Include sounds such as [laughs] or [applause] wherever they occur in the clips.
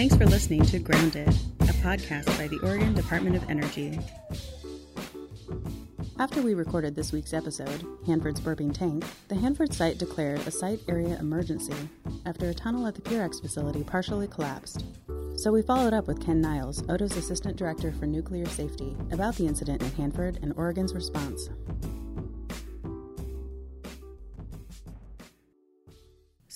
Thanks for listening to Grounded, a podcast by the Oregon Department of Energy. After we recorded this week's episode, Hanford's Burping Tank, the Hanford site declared a site area emergency after a tunnel at the Purex facility partially collapsed. So we followed up with Ken Niles, ODOE's Assistant Director for Nuclear Safety, about the incident in Hanford and Oregon's response.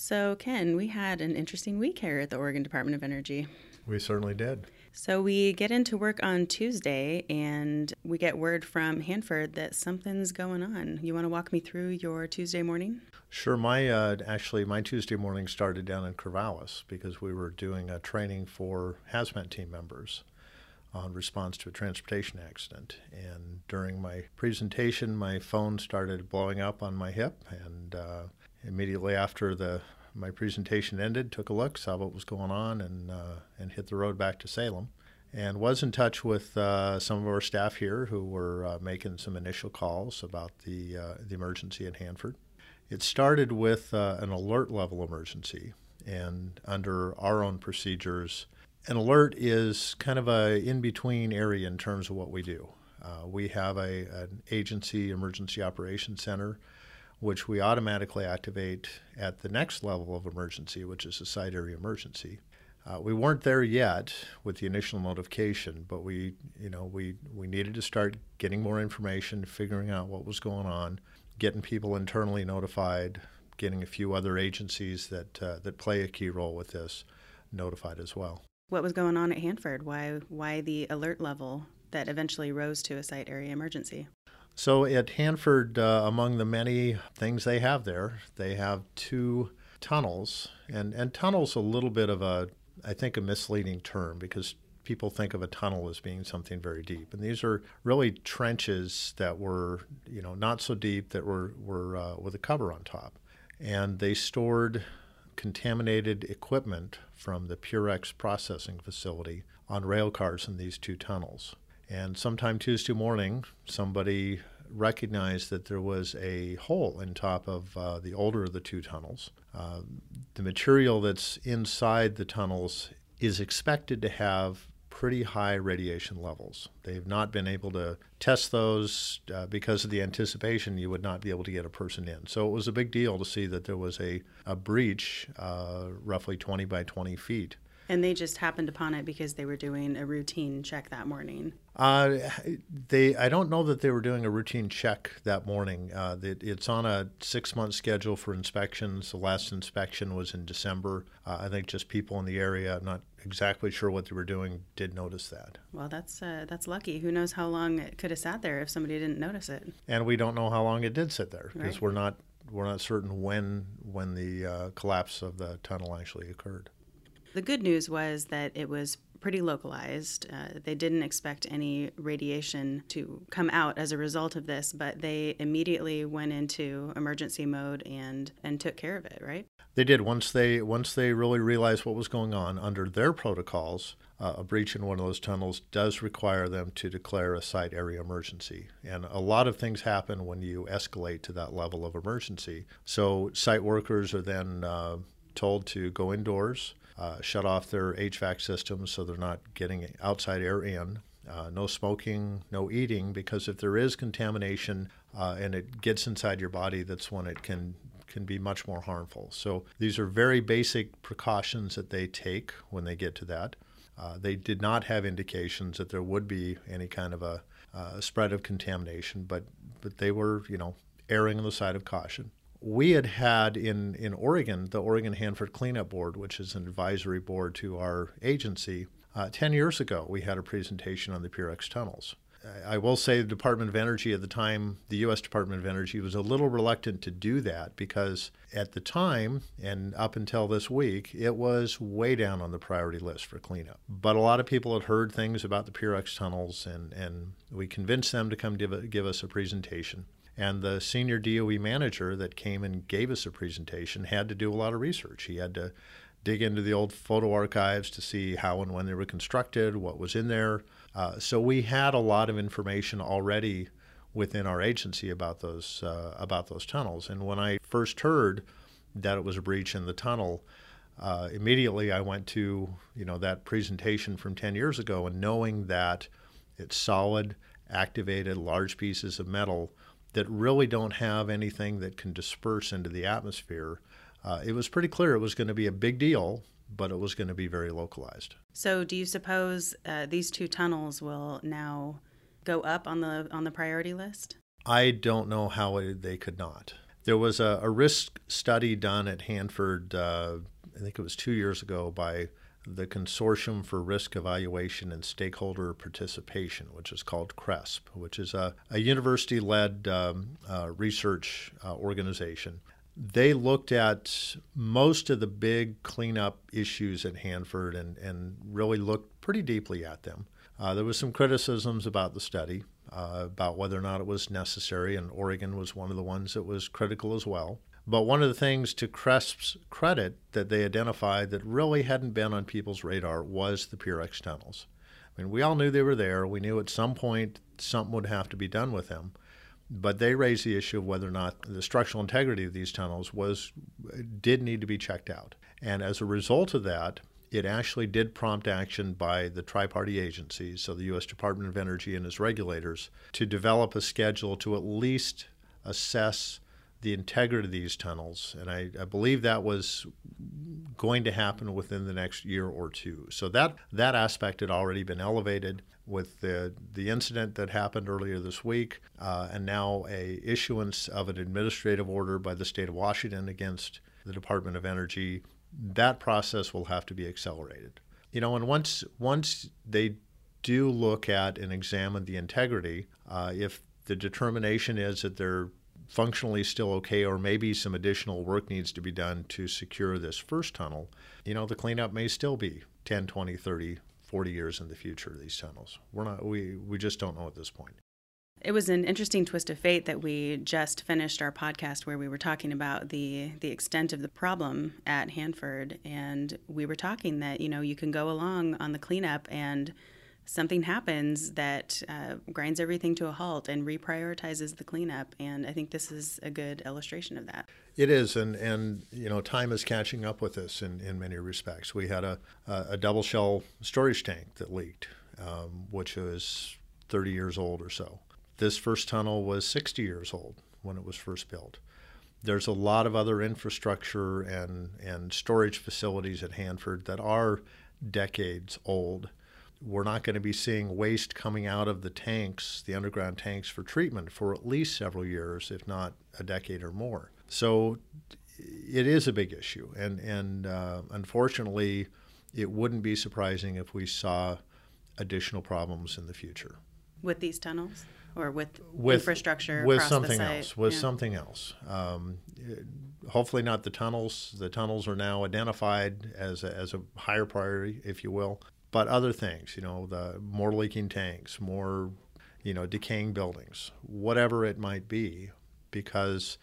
So, Ken, we had an interesting week here at the Oregon Department of Energy. We certainly did. So, we get into work on Tuesday and we get word from Hanford that something's going on. You want to walk me through your Tuesday morning? Sure. My uh, actually, my Tuesday morning started down in Corvallis because we were doing a training for hazmat team members on response to a transportation accident. And during my presentation, my phone started blowing up on my hip, and uh, immediately after the my presentation ended, took a look, saw what was going on, and uh, and hit the road back to Salem, and was in touch with uh, some of our staff here who were uh, making some initial calls about the uh, the emergency at Hanford. It started with uh, an alert level emergency, and under our own procedures, an alert is kind of a in between area in terms of what we do. Uh, we have a an agency emergency operations center which we automatically activate at the next level of emergency, which is a site area emergency. Uh, we weren't there yet with the initial notification, but we, you know, we, we needed to start getting more information, figuring out what was going on, getting people internally notified, getting a few other agencies that uh, that play a key role with this notified as well. What was going on at Hanford? Why why the alert level that eventually rose to a site area emergency? So at Hanford, uh, among the many things they have there, they have two tunnels, and and tunnels a little bit of a I think a misleading term because people think of a tunnel as being something very deep, and these are really trenches that were you know not so deep that were were uh, with a cover on top, and they stored contaminated equipment from the Purex processing facility on rail cars in these two tunnels. And sometime Tuesday morning, somebody recognized that there was a hole in top of uh, the older of the two tunnels. Uh, the material that's inside the tunnels is expected to have pretty high radiation levels. They've not been able to test those uh, because of the anticipation you would not be able to get a person in. So it was a big deal to see that there was a, a breach uh, roughly 20 by 20 feet and they just happened upon it because they were doing a routine check that morning. Uh, they, I don't know that they were doing a routine check that morning. Uh, it, it's on a six-month schedule for inspections. The last inspection was in December. Uh, I think just people in the area, I'm not exactly sure what they were doing, did notice that. Well, that's uh, that's lucky. Who knows how long it could have sat there if somebody didn't notice it? And we don't know how long it did sit there because Right. we're not we're not certain when when the uh, collapse of the tunnel actually occurred. The good news was that it was pretty localized. Uh, they didn't expect any radiation to come out as a result of this, but they immediately went into emergency mode and and took care of it. Right? They did once they once they really realized what was going on under their protocols. Uh, a breach in one of those tunnels does require them to declare a site area emergency, and a lot of things happen when you escalate to that level of emergency. So site workers are then uh, told to go indoors, uh, shut off their HVAC systems so they're not getting outside air in. Uh, no smoking, no eating, because if there is contamination uh, and it gets inside your body, that's when it can can be much more harmful. So these are very basic precautions that they take when they get to that. Uh, they did not have indications that there would be any kind of a uh, spread of contamination, but but they were you know erring on the side of caution. We had had in in Oregon the Oregon Hanford Cleanup Board, which is an advisory board to our agency. Uh, Ten years ago, we had a presentation on the Purex tunnels. I will say the Department of Energy at the time, the U.S. Department of Energy, was a little reluctant to do that because at the time and up until this week, it was way down on the priority list for cleanup. But a lot of people had heard things about the Purex tunnels, and, and we convinced them to come give, give us a presentation. And the senior DOE manager that came and gave us a presentation had to do a lot of research. He had to dig into the old photo archives to see how and when they were constructed, what was in there. Uh, so we had a lot of information already within our agency about those uh, about those tunnels. And when I first heard that it was a breach in the tunnel, uh, immediately I went to you know that presentation from 10 years ago, and knowing that it's solid, activated, large pieces of metal that really don't have anything that can disperse into the atmosphere, uh, it was pretty clear it was going to be a big deal, but it was going to be very localized. So, do you suppose uh, these two tunnels will now go up on the on the priority list? I don't know how it, they could not. There was a, a risk study done at Hanford, uh, I think it was two years ago, by the Consortium for Risk Evaluation and Stakeholder Participation, which is called CRESP, which is a, a university led um, uh, research uh, organization. They looked at most of the big cleanup issues at Hanford and, and really looked pretty deeply at them. Uh, there was some criticisms about the study, uh, about whether or not it was necessary, and Oregon was one of the ones that was critical as well. But one of the things to CRESP's credit that they identified that really hadn't been on people's radar was the PureX tunnels. I mean, we all knew they were there. We knew at some point something would have to be done with them. But they raised the issue of whether or not the structural integrity of these tunnels was did need to be checked out. And as a result of that, it actually did prompt action by the tri party agencies, so the U.S. Department of Energy and its regulators, to develop a schedule to at least assess the integrity of these tunnels. And I, I, believe that was going to happen within the next year or two. So that, that aspect had already been elevated with the, the incident that happened earlier this week, uh, and now a issuance of an administrative order by the state of Washington against the Department of Energy that process will have to be accelerated. You know, and once once they do look at and examine the integrity, uh, if the determination is that they're functionally still okay, or maybe some additional work needs to be done to secure this first tunnel, you know, the cleanup may still be 10, 20, 30, 40 years in the future, these tunnels. We're not, we, we just don't know at this point. It was an interesting twist of fate that we just finished our podcast where we were talking about the the extent of the problem at Hanford, and we were talking that you know you can go along on the cleanup and something happens that uh, grinds everything to a halt and reprioritizes the cleanup. And I think this is a good illustration of that. It is, and and you know time is catching up with us in, in many respects. We had a a double shell storage tank that leaked, um, which was 30 years old or so. This first tunnel was 60 years old when it was first built. There's a lot of other infrastructure and, and storage facilities at Hanford that are decades old. We're not going to be seeing waste coming out of the tanks, the underground tanks for treatment, for at least several years, if not a decade or more. So it is a big issue. And, and uh, unfortunately, it wouldn't be surprising if we saw additional problems in the future. With these tunnels? or with, with infrastructure with something else with yeah. something else um, hopefully not the tunnels the tunnels are now identified as a, as a higher priority if you will but other things you know the more leaking tanks more you know decaying buildings whatever it might be because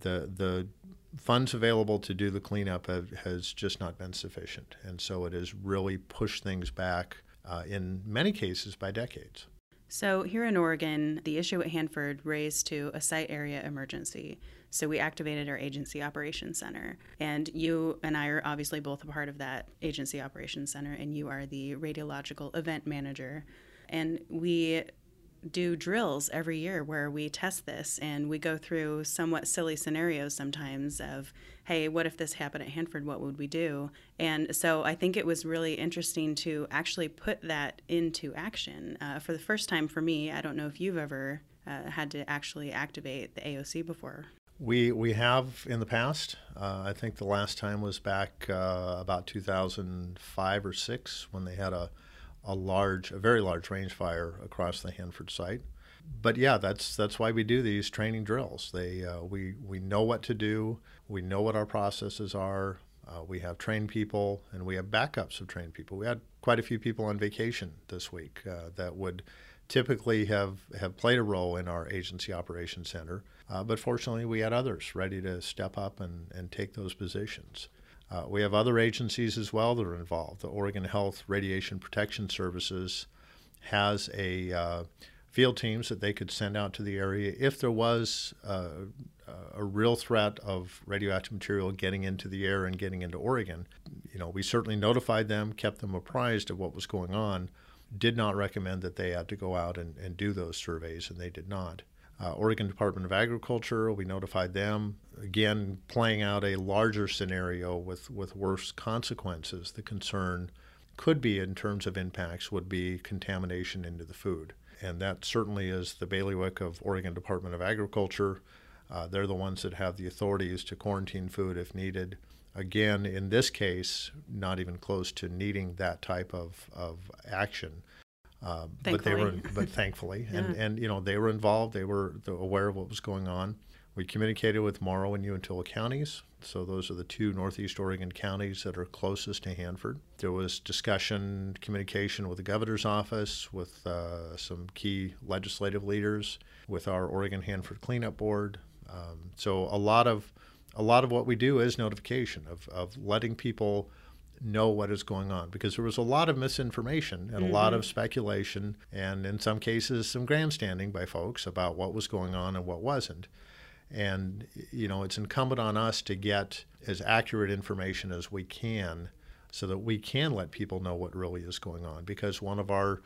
the the funds available to do the cleanup have, has just not been sufficient and so it has really pushed things back uh, in many cases by decades so, here in Oregon, the issue at Hanford raised to a site area emergency. So, we activated our agency operations center. And you and I are obviously both a part of that agency operations center, and you are the radiological event manager. And we do drills every year where we test this and we go through somewhat silly scenarios sometimes of hey what if this happened at hanford what would we do and so i think it was really interesting to actually put that into action uh, for the first time for me i don't know if you've ever uh, had to actually activate the aoc before we we have in the past. Uh, I think the last time was back uh, about 2005 or six when they had a a large, a very large range fire across the Hanford site. But yeah, that's that's why we do these training drills. They uh, we we know what to do. We know what our processes are. Uh, we have trained people, and we have backups of trained people. We had quite a few people on vacation this week uh, that would typically have, have played a role in our agency operations center. Uh, but fortunately, we had others ready to step up and, and take those positions. Uh, we have other agencies as well that are involved. The Oregon Health Radiation Protection Services has a uh, field teams that they could send out to the area if there was uh, a real threat of radioactive material getting into the air and getting into Oregon. You know, we certainly notified them, kept them apprised of what was going on, did not recommend that they had to go out and, and do those surveys, and they did not. Uh, Oregon Department of Agriculture, we notified them, again, playing out a larger scenario with, with worse consequences. The concern could be, in terms of impacts, would be contamination into the food. And that certainly is the bailiwick of Oregon Department of Agriculture. Uh, they're the ones that have the authorities to quarantine food if needed. Again, in this case, not even close to needing that type of, of action. Uh, but they were, but thankfully, [laughs] yeah. and and you know they were involved. They were aware of what was going on. We communicated with Morrow and Umatilla counties. So those are the two Northeast Oregon counties that are closest to Hanford. There was discussion, communication with the governor's office, with uh, some key legislative leaders, with our Oregon Hanford Cleanup Board, um, so a lot of a lot of what we do is notification of, of letting people know what is going on because there was a lot of misinformation and mm-hmm. a lot of mm-hmm. speculation and in some cases some grandstanding by folks about what was going on and what wasn't and you know it's incumbent on us to get as accurate information as we can so that we can let people know what really is going on because one of our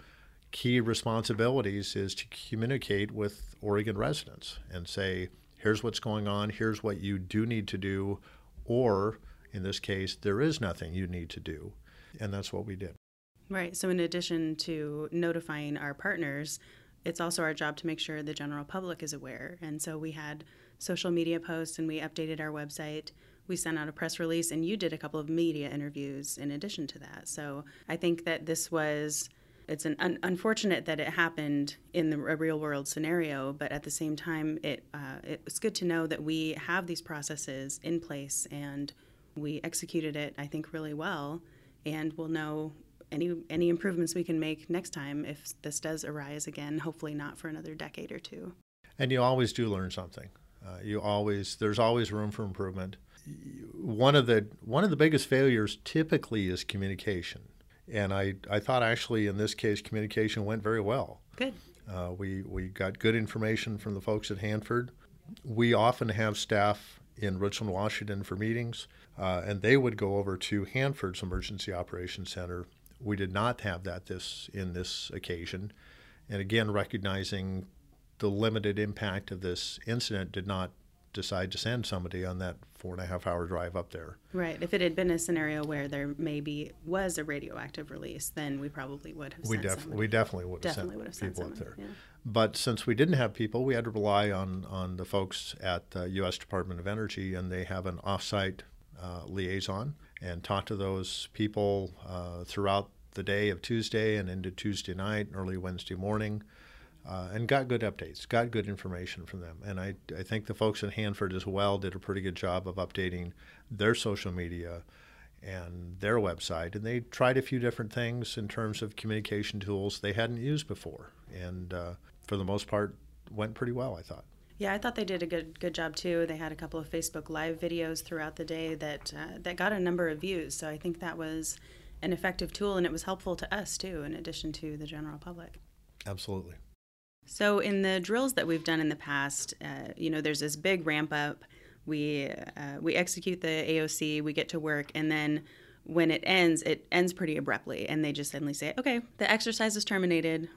key responsibilities is to communicate with Oregon residents and say here's what's going on, here's what you do need to do, or in this case, there is nothing you need to do. And that's what we did. Right. So, in addition to notifying our partners, it's also our job to make sure the general public is aware. And so, we had social media posts and we updated our website. We sent out a press release, and you did a couple of media interviews in addition to that. So, I think that this was it's an un- unfortunate that it happened in the real world scenario, but at the same time, it uh, it's good to know that we have these processes in place and we executed it, I think, really well, and we'll know any any improvements we can make next time if this does arise again. Hopefully, not for another decade or two. And you always do learn something. Uh, you always there's always room for improvement. One of the one of the biggest failures typically is communication and I, I thought actually in this case communication went very well. Good. Uh, we, we got good information from the folks at Hanford. We often have staff in Richland, Washington for meetings, uh, and they would go over to Hanford's Emergency Operations Center. We did not have that this in this occasion, and again recognizing the limited impact of this incident did not decide to send somebody on that four and a half hour drive up there. Right. If it had been a scenario where there maybe was a radioactive release, then we probably would have. We, def- we definitely would have definitely sent would have sent people up there. Yeah. But since we didn't have people, we had to rely on on the folks at the U.S. Department of Energy, and they have an offsite uh, liaison, and talk to those people uh, throughout the day of Tuesday and into Tuesday night, and early Wednesday morning uh, and got good updates, got good information from them. And I, I think the folks at Hanford as well did a pretty good job of updating their social media and their website. And they tried a few different things in terms of communication tools they hadn't used before. And uh, for the most part, went pretty well, I thought. Yeah, I thought they did a good good job too. They had a couple of Facebook Live videos throughout the day that uh, that got a number of views. So I think that was an effective tool, and it was helpful to us too, in addition to the general public. Absolutely. So, in the drills that we've done in the past, uh, you know, there's this big ramp up. We uh, we execute the AOC, we get to work, and then when it ends, it ends pretty abruptly, and they just suddenly say, "Okay, the exercise is terminated,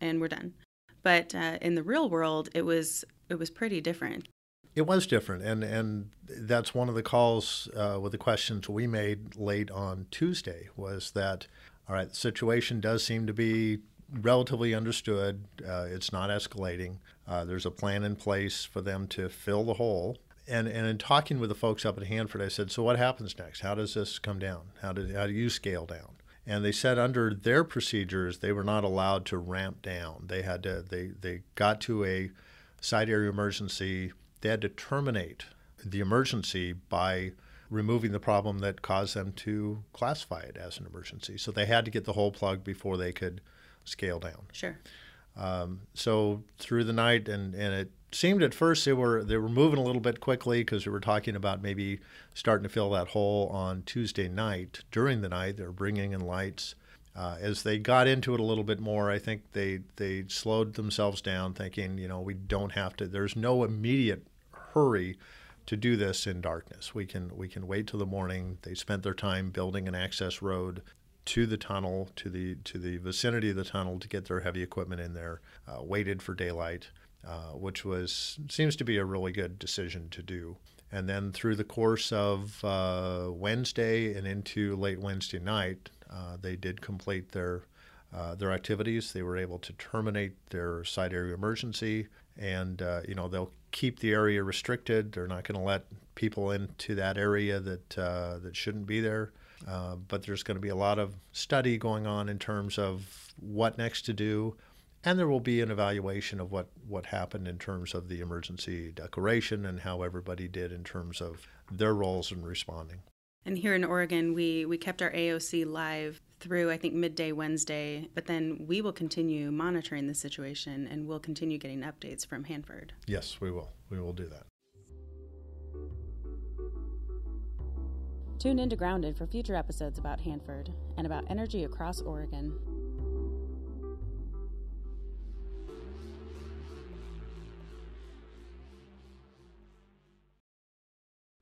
and we're done." But uh, in the real world, it was it was pretty different. It was different, and and that's one of the calls uh, with the questions we made late on Tuesday was that, all right, the situation does seem to be relatively understood. Uh, it's not escalating. Uh, there's a plan in place for them to fill the hole. And, and in talking with the folks up at Hanford, I said, So what happens next? How does this come down? How, did, how do you scale down? And they said under their procedures, they were not allowed to ramp down. They had to, they, they got to a site area emergency. They had to terminate the emergency by removing the problem that caused them to classify it as an emergency. So they had to get the hole plugged before they could scale down. Sure. Um, so through the night, and, and it seemed at first they were they were moving a little bit quickly because we were talking about maybe starting to fill that hole on Tuesday night. During the night, they're bringing in lights, Uh, as they got into it a little bit more, I think they they slowed themselves down, thinking, you know, we don't have to. There's no immediate hurry to do this in darkness. We can we can wait till the morning. They spent their time building an access road to the tunnel, to the to the vicinity of the tunnel to get their heavy equipment in there. Uh, waited for daylight, uh, which was seems to be a really good decision to do. And then through the course of uh, Wednesday and into late Wednesday night, uh, they did complete their uh, their activities. They were able to terminate their site area emergency, and uh, you know they'll keep the area restricted. They're not going to let people into that area that that shouldn't be there. Uh, but there's going to be a lot of study going on in terms of what next to do, and there will be an evaluation of what, what happened in terms of the emergency declaration and how everybody did in terms of their roles in responding. And here in Oregon, we, we kept our AOC live through, I think, midday Wednesday, but then we will continue monitoring the situation and we'll continue getting updates from Hanford. Yes, we will. We will do that. Tune in to Grounded for future episodes about Hanford and about energy across Oregon.